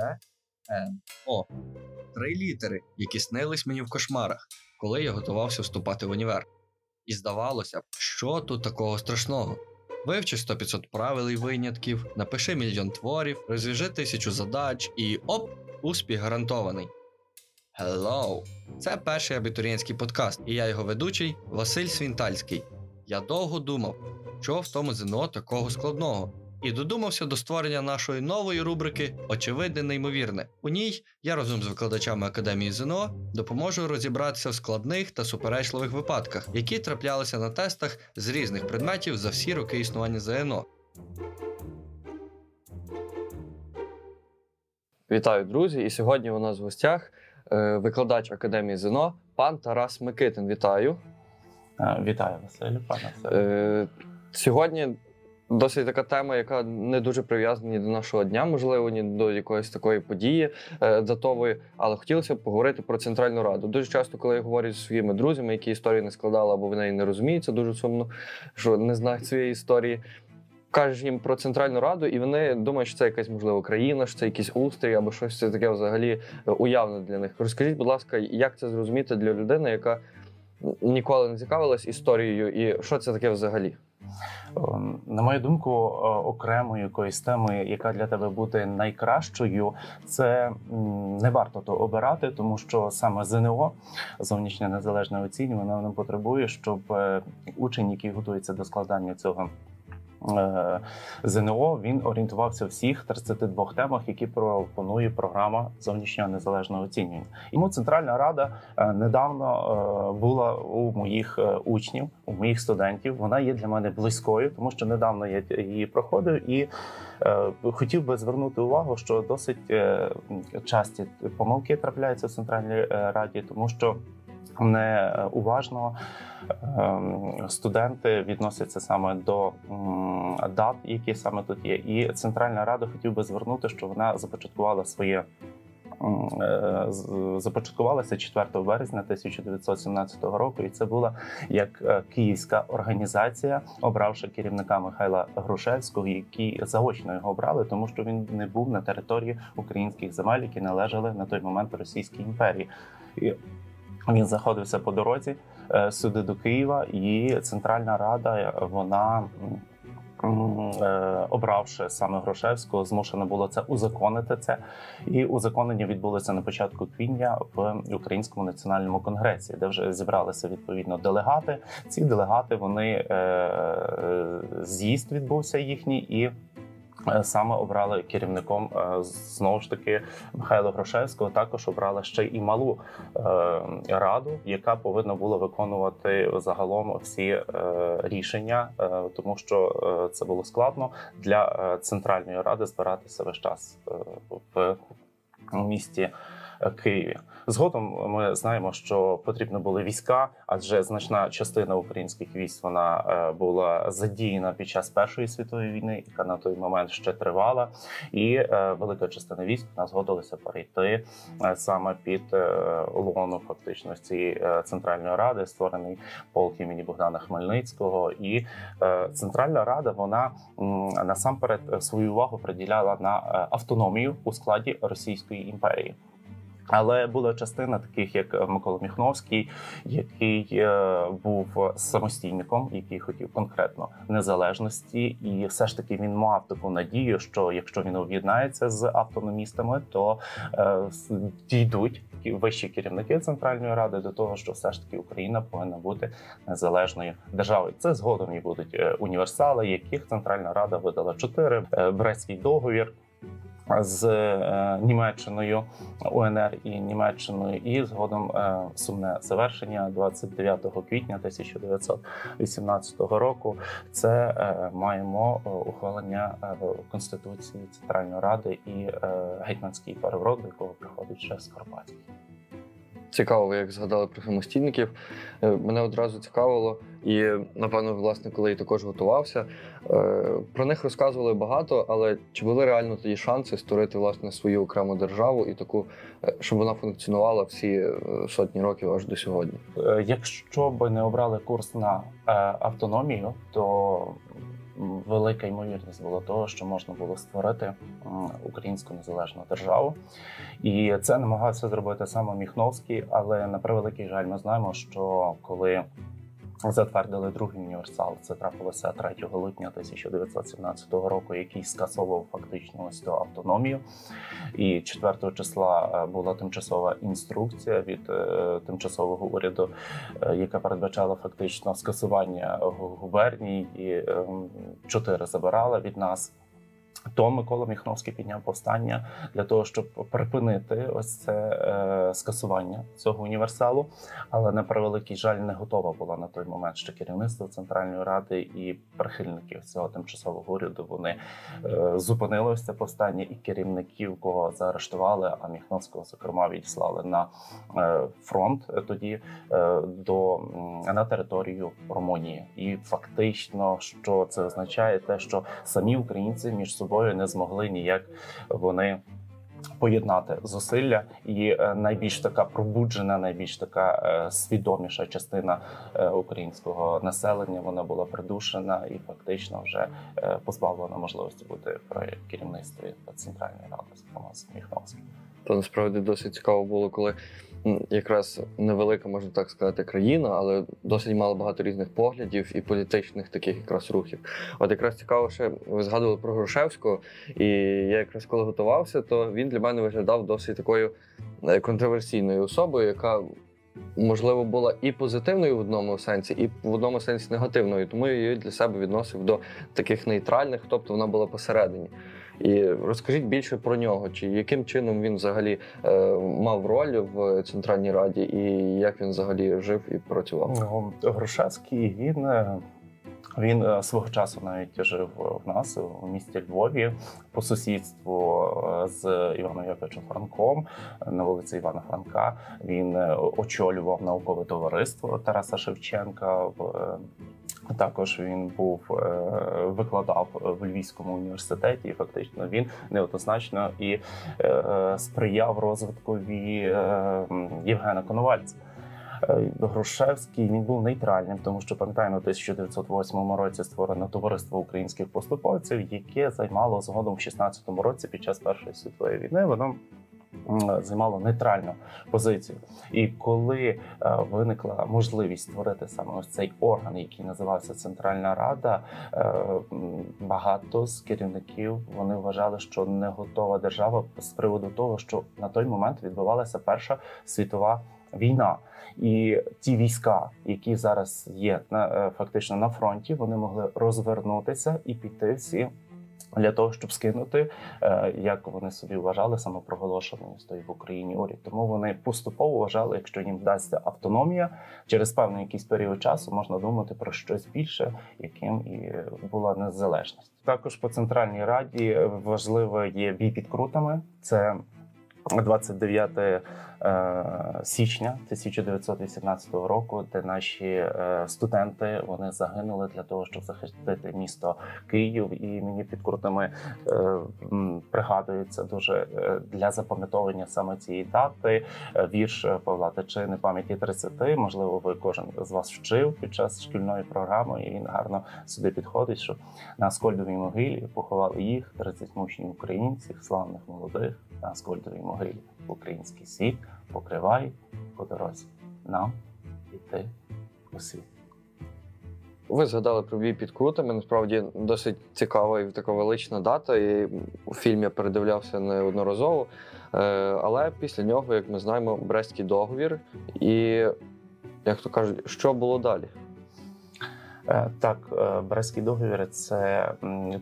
Н. О. Три літери, які снились мені в кошмарах, коли я готувався вступати в універ. І здавалося б, що тут такого страшного? Вивчи 100-500 правил і винятків, напиши мільйон творів, розв'яжи тисячу задач і оп, успіх гарантований. Hello! Це перший абітурієнтський подкаст, і я його ведучий Василь Свінтальський. Я довго думав, що в тому ЗНО такого складного, і додумався до створення нашої нової рубрики Очевидне неймовірне. У ній я разом з викладачами Академії ЗНО допоможу розібратися в складних та суперечливих випадках, які траплялися на тестах з різних предметів за всі роки існування ЗНО. Вітаю, друзі! І сьогодні у нас в гостях е, викладач Академії ЗНО, пан Тарас Микитин. Вітаю. Е, Вітаю, Василю, пане Василю. Е, Сьогодні досить така тема, яка не дуже прив'язана ні до нашого дня, можливо, ні до якоїсь такої події е, датової. Але хотілося б поговорити про Центральну Раду. Дуже часто, коли я говорю зі своїми друзями, які історії не складали або в неї не розуміють, це дуже сумно, що не знають цієї історії. Кажеш їм про Центральну Раду, і вони думають, що це якась можливо країна, що це якийсь устрій або щось це таке взагалі е, уявне для них. Розкажіть, будь ласка, як це зрозуміти для людини, яка ніколи не цікавилась історією, і що це таке взагалі? Ем, На мою думку, е, окремою якоїсь теми, яка для тебе буде найкращою, це не варто то обирати, тому що саме ЗНО, зовнішнє незалежне оцінювання, воно потребує, щоб е, учень, який готується до складання цього. Е, ЗНО він орієнтувався в всіх 32 темах, які пропонує програма зовнішнього незалежного оцінювання. Тому Центральна Рада е, недавно е, була у моїх учнів, у моїх студентів. Вона є для мене близькою, тому що недавно я її проходив і хотів би звернути увагу, що досить часті помилки трапляються в Центральній Раді, тому що неуважно ем, студенти відносяться саме до дат, які саме тут є. І Центральна Рада хотів би звернути, що вона започаткувала своє. е, Започаткувалася 4 березня 1917 року, і це була як е, київська організація, обравши керівника Михайла Грушевського, які заочно його обрали, тому що він не був на території українських земель, які належали на той момент Російській імперії. І він знаходився по дорозі е, сюди до Києва, і Центральна Рада вона. е, Обравши саме Грошевського, змушено було це узаконити це, і узаконення відбулося на початку квітня в Українському національному конгресі, де вже зібралися відповідно делегати. Ці делегати вони е, з'їзд відбувся їхній і. Е, Саме обрали керівником е, знову ж таки Михайла Грошевського. Також обрали ще і малу е, раду, яка повинна була виконувати загалом всі рішення, тому що це було складно для центральної ради збиратися весь час в місті. Києві згодом ми знаємо, що потрібно були війська, адже значна частина українських військ вона е, була задіяна під час Першої світової війни, яка на той момент ще тривала, і е, велика частина військ вона згодилася перейти е, саме під лону фактично цієї центральної ради, створений полк імені Богдана Хмельницького. І центральна рада вона насамперед свою увагу приділяла на автономію у складі Російської імперії. Але була частина таких, як Микола Міхновський, який е, був самостійником, який хотів конкретно незалежності, і все ж таки він мав таку надію, що якщо він об'єднається з автономістами, то е, дійдуть вищі керівники Центральної ради до того, що все ж таки Україна повинна бути незалежною державою. Це згодом і будуть е, універсали, яких Центральна Рада видала чотири Е, Брестський договір. З е, Німеччиною УНР і Німеччиною, і згодом е, сумне завершення 29 квітня 1918 року. Це е, маємо ухвалення Конституції Центральної Ради і гетьманський переворот, до якого приходить ще Скоропадський. Цікаво, ви як згадали про самостійників. Е, Мене одразу цікавило, і напевно, власне, коли я також готувався, е, про них розказували багато, але чи були реально тоді шанси створити власне свою окрему державу і таку, е, щоб вона функціонувала всі сотні років аж до сьогодні? Якщо б не обрали курс на автономію, то велика ймовірність була того, що можна було створити українську незалежну державу. І це намагався зробити саме Міхновський, але на превеликий жаль, ми знаємо, що коли затвердили другий універсал, це трапилося 3 липня 1917 року, який скасовував фактично ось ту автономію. І 4 числа е, була тимчасова інструкція від е, тимчасового уряду, е, яка передбачала фактично скасування гу- губерній, і ем, чотири забирала від нас. То Микола Міхновський підняв повстання для того, щоб припинити ось це е, скасування цього універсалу. Але на превеликий жаль, не готова була на той момент ще керівництво Центральної ради і прихильників цього тимчасового уряду. Вони е, зупинили ось це повстання, і керівників, кого заарештували, а Міхновського, зокрема, відіслали на е, фронт тоді е, до на територію Румунії. І фактично, що це означає, те, що самі українці між собою не змогли ніяк вони. Поєднати зусилля, і е, найбільш така пробуджена, найбільш така е, свідоміша частина е, українського населення вона була придушена і фактично вже позбавлена можливості бути при керівництві центральної ради, з Міхновським. То насправді досить цікаво було, коли якраз невелика, можна так сказати, країна, але досить мало багато різних поглядів і політичних таких якраз рухів. От якраз цікаво, що ви згадували про Грушевського, і я якраз коли готувався, то він для мене виглядав досить такою е, контроверсійною особою, яка. Можливо, була і позитивною в одному сенсі, і в одному сенсі негативною. Тому я її для себе відносив до таких нейтральних, тобто вона була посередині. І розкажіть більше про нього, чи яким чином він взагалі е, мав роль в Центральній Раді, і як він взагалі жив і працював. Ну, Грушевський він. е, Він е, свого часу навіть жив в нас у місті Львові по сусідству з Іваном Яковичем Франком на вулиці Івана Франка. Він очолював наукове товариство Тараса Шевченка. в, Також він був е, викладав в Львівському університеті. І фактично він неоднозначно і е, сприяв розвиткові е, Євгена Коновальця. Грушевський він був нейтральним, тому що пам'ятаємо, у 1908 році створено товариство українських поступовців, яке займало згодом в 16-му році під час Першої світової війни. Воно займало нейтральну позицію. І коли е, виникла можливість створити саме ось цей орган, який називався Центральна Рада, е, багато з керівників вони вважали, що не готова держава з приводу того, що на той момент відбувалася Перша світова війна. І ті війська, які зараз є на е, фактично на фронті, вони могли розвернутися і піти всі для того, щоб скинути, е, як вони собі вважали, самопроголошений стоїть в Україні уряд. Тому вони поступово вважали, якщо їм вдасться автономія, через певний якийсь період часу можна думати про щось більше, яким і була незалежність. Також по центральній раді важливо є бій під крутами. Це 29 е, січня 1918 року, де наші е, студенти вони загинули для того, щоб захистити місто Київ. І мені під крутими е, пригадується дуже е, для запам'ятовування саме цієї дати. е, Вірш Павла Тичини пам'яті 30. Можливо, ви кожен з вас вчив під час шкільної програми, і він гарно сюди підходить, що на Аскольдовій могилі поховали їх 30 мужніх українців, славних молодих на Аскольдовій могилі. Український світ покривай по дорозі. Нам іти у світ. Ви згадали про бій під крутами. Насправді досить цікава і така велична дата. І у фільмі я передивлявся неодноразово. Е, Але після нього, як ми знаємо, Брестський договір. І як то кажуть, що було далі? Е, Так, е, Брестський договір це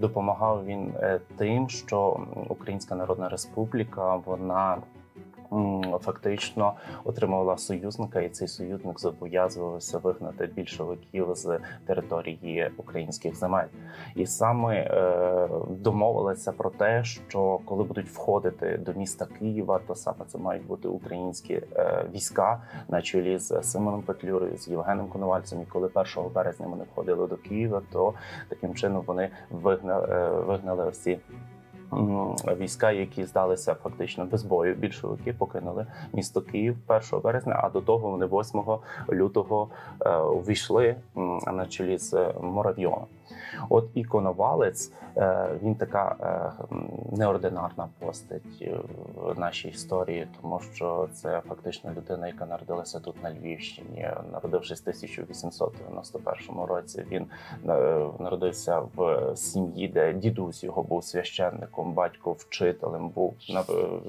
допомагав він тим, що Українська Народна Республіка вона фактично отримувала союзника, і цей союзник зобов'язувався вигнати більшовиків з території українських земель. І саме е, домовилися про те, що коли будуть входити до міста Києва, то саме це мають бути українські е, війська на чолі з Симоном Петлюрою, з Євгеном Коновальцем. І коли 1 березня вони входили до Києва, то таким чином вони вигнали, е, вигнали всі. М, Війська, які здалися фактично без бою, більшовики покинули місто Київ 1 березня. А до того вони 8 лютого е, увійшли на чолі з Моравйоном. От і Коновалець е, він така е, неординарна постать е, в нашій історії, тому що це фактично людина, яка народилася тут на Львівщині, народившись в 1891 році. Він е, народився в сім'ї, де дідусь його був священником, батько вчителем був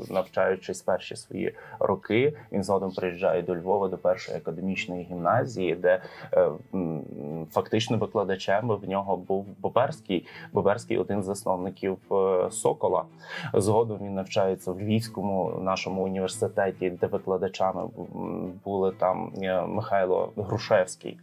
навчаючись перші свої роки. Він згодом приїжджає до Львова до першої академічної гімназії, де е, фактично викладачем в нього був Боберський. Боберський один з засновників е, Сокола. Згодом він навчається в Львівському нашому університеті, де викладачами були там е, Михайло Грушевський.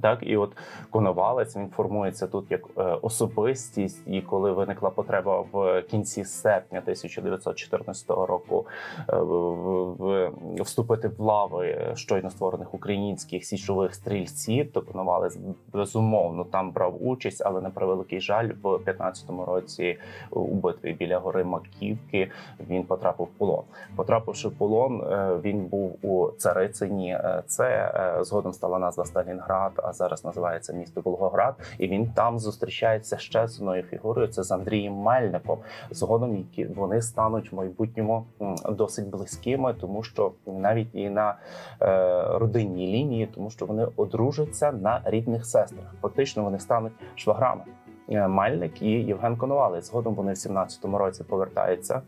Так, і от Коновалець він формується тут як е, особистість, і коли виникла потреба в кінці серпня 1914 року е, вступити в лави щойно створених українських січових стрільців, то Коновалець безумовно там брав участь, але на превеликий жаль, в 15-му році у битві біля гори Маківки він потрапив в полон. Потрапивши в полон, е, він був у Царицині. Е, Це е, згодом стала назва Сталінград, а зараз називається місто Волгоград. І він там зустрічається ще з одною фігурою. Це з Андрієм Мельником. Згодом які вони стануть в майбутньому досить близькими, тому що навіть і на е, родинній лінії, тому що вони одружаться на рідних сестрах. Фактично вони стануть шваграми. Е, Мальник і Євген Коновалець. Згодом вони в 17-му році повертаються.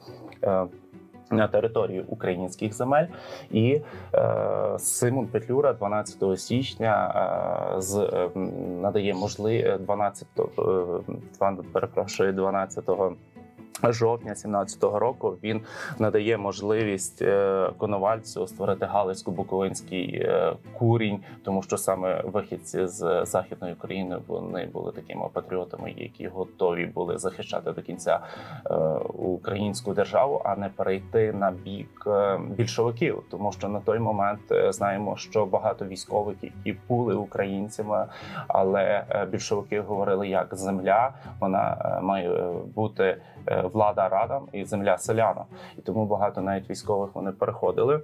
е, На території українських земель, і е, Симон Петлюра 12 січня е, з е, надає можливість 12 е, два- перепрошую 12 жовтня 17-го року він надає можливість е, коновальцю створити Галицько-Буковинський е, курінь, тому що саме вихідці з західної України вони були такими патріотами, які готові були захищати до кінця е, українську державу, а не перейти на бік більшовиків, тому що на той момент знаємо, що багато військових, які були українцями, але більшовики говорили, як земля вона має бути влада радам і земля селянам. І тому багато навіть військових вони переходили.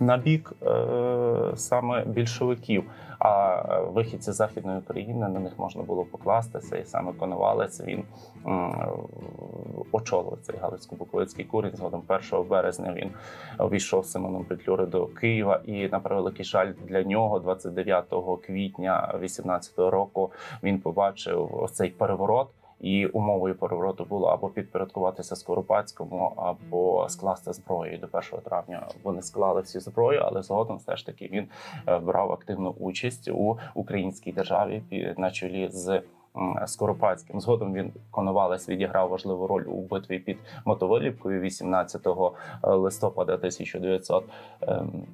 На бік е, саме більшовиків, а е, вихідці західної України на них можна було покластися, і саме Коновалець він м, очолив цей Галицько-Буковицький курінь. Згодом 1 березня він увійшов з Симоном Петлюри до Києва. І на превеликий жаль для нього, 29 квітня 18 року, він побачив цей переворот. І умовою перевороту було або підпорядкуватися Скоропадському, або скласти зброю. До 1 травня вони склали всі зброю, але згодом все ж таки він е, брав активну участь у українській державі на чолі з Скоропадським. Згодом він Коновалець відіграв важливу роль у битві під Мотовилівкою 18 листопада 1900 ем,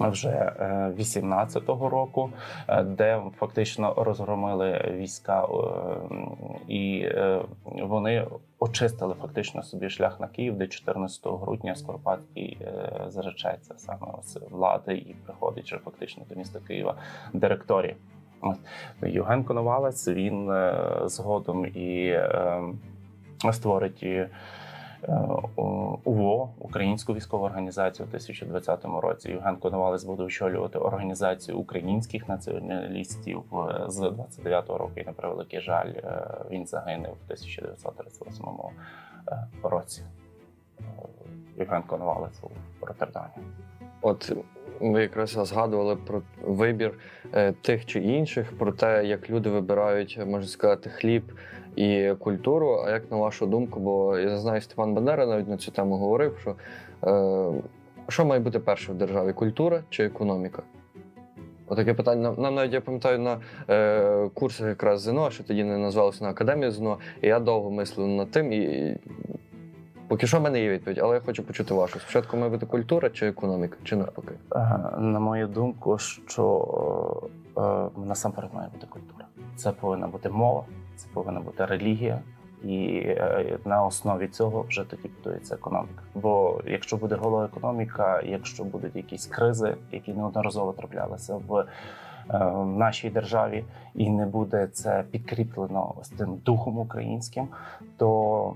вже е, 18-го року, е, де фактично розгромили війська, е, і е, вони очистили фактично собі шлях на Київ, де 14 грудня Скоропадський е, заречається саме з влади і приходить вже фактично до міста Києва директорії. Євген Коновалець він е, згодом і е, створить е, УВО Українську військову організацію у 2020 році. Євген Коновалець буде очолювати організацію українських націоналістів е, з 29-го року. І на превеликий жаль, е, він загинув в 1938 е, році. Е, Євген Коновалець у Роттердамі. От ви якраз згадували про вибір е, тих чи інших, про те, як люди вибирають, можна сказати, хліб і культуру. А як на вашу думку, бо я знаю, Степан Бандера навіть на цю тему говорив, що е, що має бути перше в державі культура чи економіка? Отаке питання. Нам, навіть я пам'ятаю на е, курсах якраз ЗНО, що тоді не назвалося на академію ЗНО, і я довго мислив над тим. І, поки що в мене є відповідь, але я хочу почути вашу. Спочатку має бути культура чи економіка, чи навпаки? Е, На мою думку, що е, насамперед має бути культура. Це повинна бути мова, це повинна бути релігія, і е, на основі цього вже тоді будується економіка. Бо якщо буде гола економіка, якщо будуть якісь кризи, які неодноразово траплялися в е, нашій державі, і не буде це підкріплено з тим духом українським, то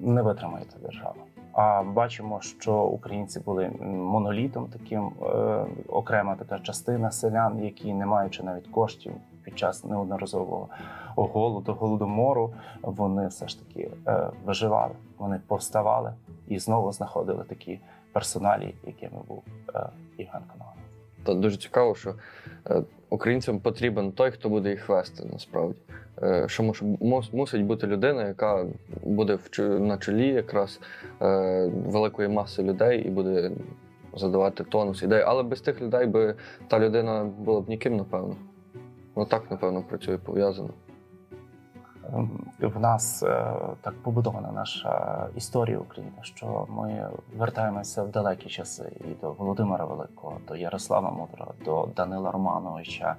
не витримає ця держава. А бачимо, що українці були монолітом, таким е, окрема така частина селян, які не маючи навіть коштів під час неодноразового голоду, голодомору, вони все ж таки е, виживали. Вони повставали і знову знаходили такі персоналі, якими був е, Євген Коновалов. Та дуже цікаво, що е, українцям потрібен той, хто буде їх вести насправді. Е, що муш, мус- мусить бути людина, яка буде в, на чолі якраз е, великої маси людей і буде задавати тонус ідей. Але без тих людей би та людина була б ніким, напевно. Ну так, напевно, працює пов'язано. Ем, В нас е, так побудована наша історія України, що ми вертаємося в далекі часи і до Володимира Великого, до Ярослава Мудрого, до Данила Романовича.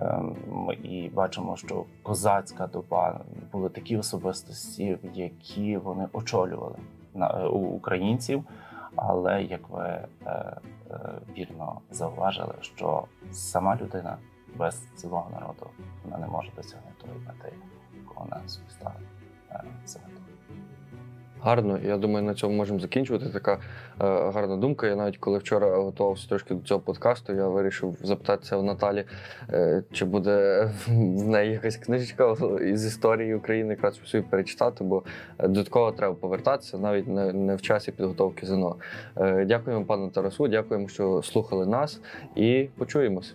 Ем, Ми і бачимо, що козацька доба були такі особистості, які вони очолювали е, у українців. Але як ви е, вірно зауважили, що сама людина без цілого народу вона не може досягнути мети, яку вона собі ставить е. Гарно, я думаю, на цьому можемо закінчувати. Така е, гарна думка. Я навіть коли вчора готувався трошки до цього подкасту, я вирішив запитатися в Наталі, е, чи буде в неї якась книжечка із історії України, якраз собі перечитати, бо е, додатково треба повертатися навіть не, не в часі підготовки ЗНО. Е, дякуємо, пане Тарасу, дякуємо, що слухали нас, і почуємось.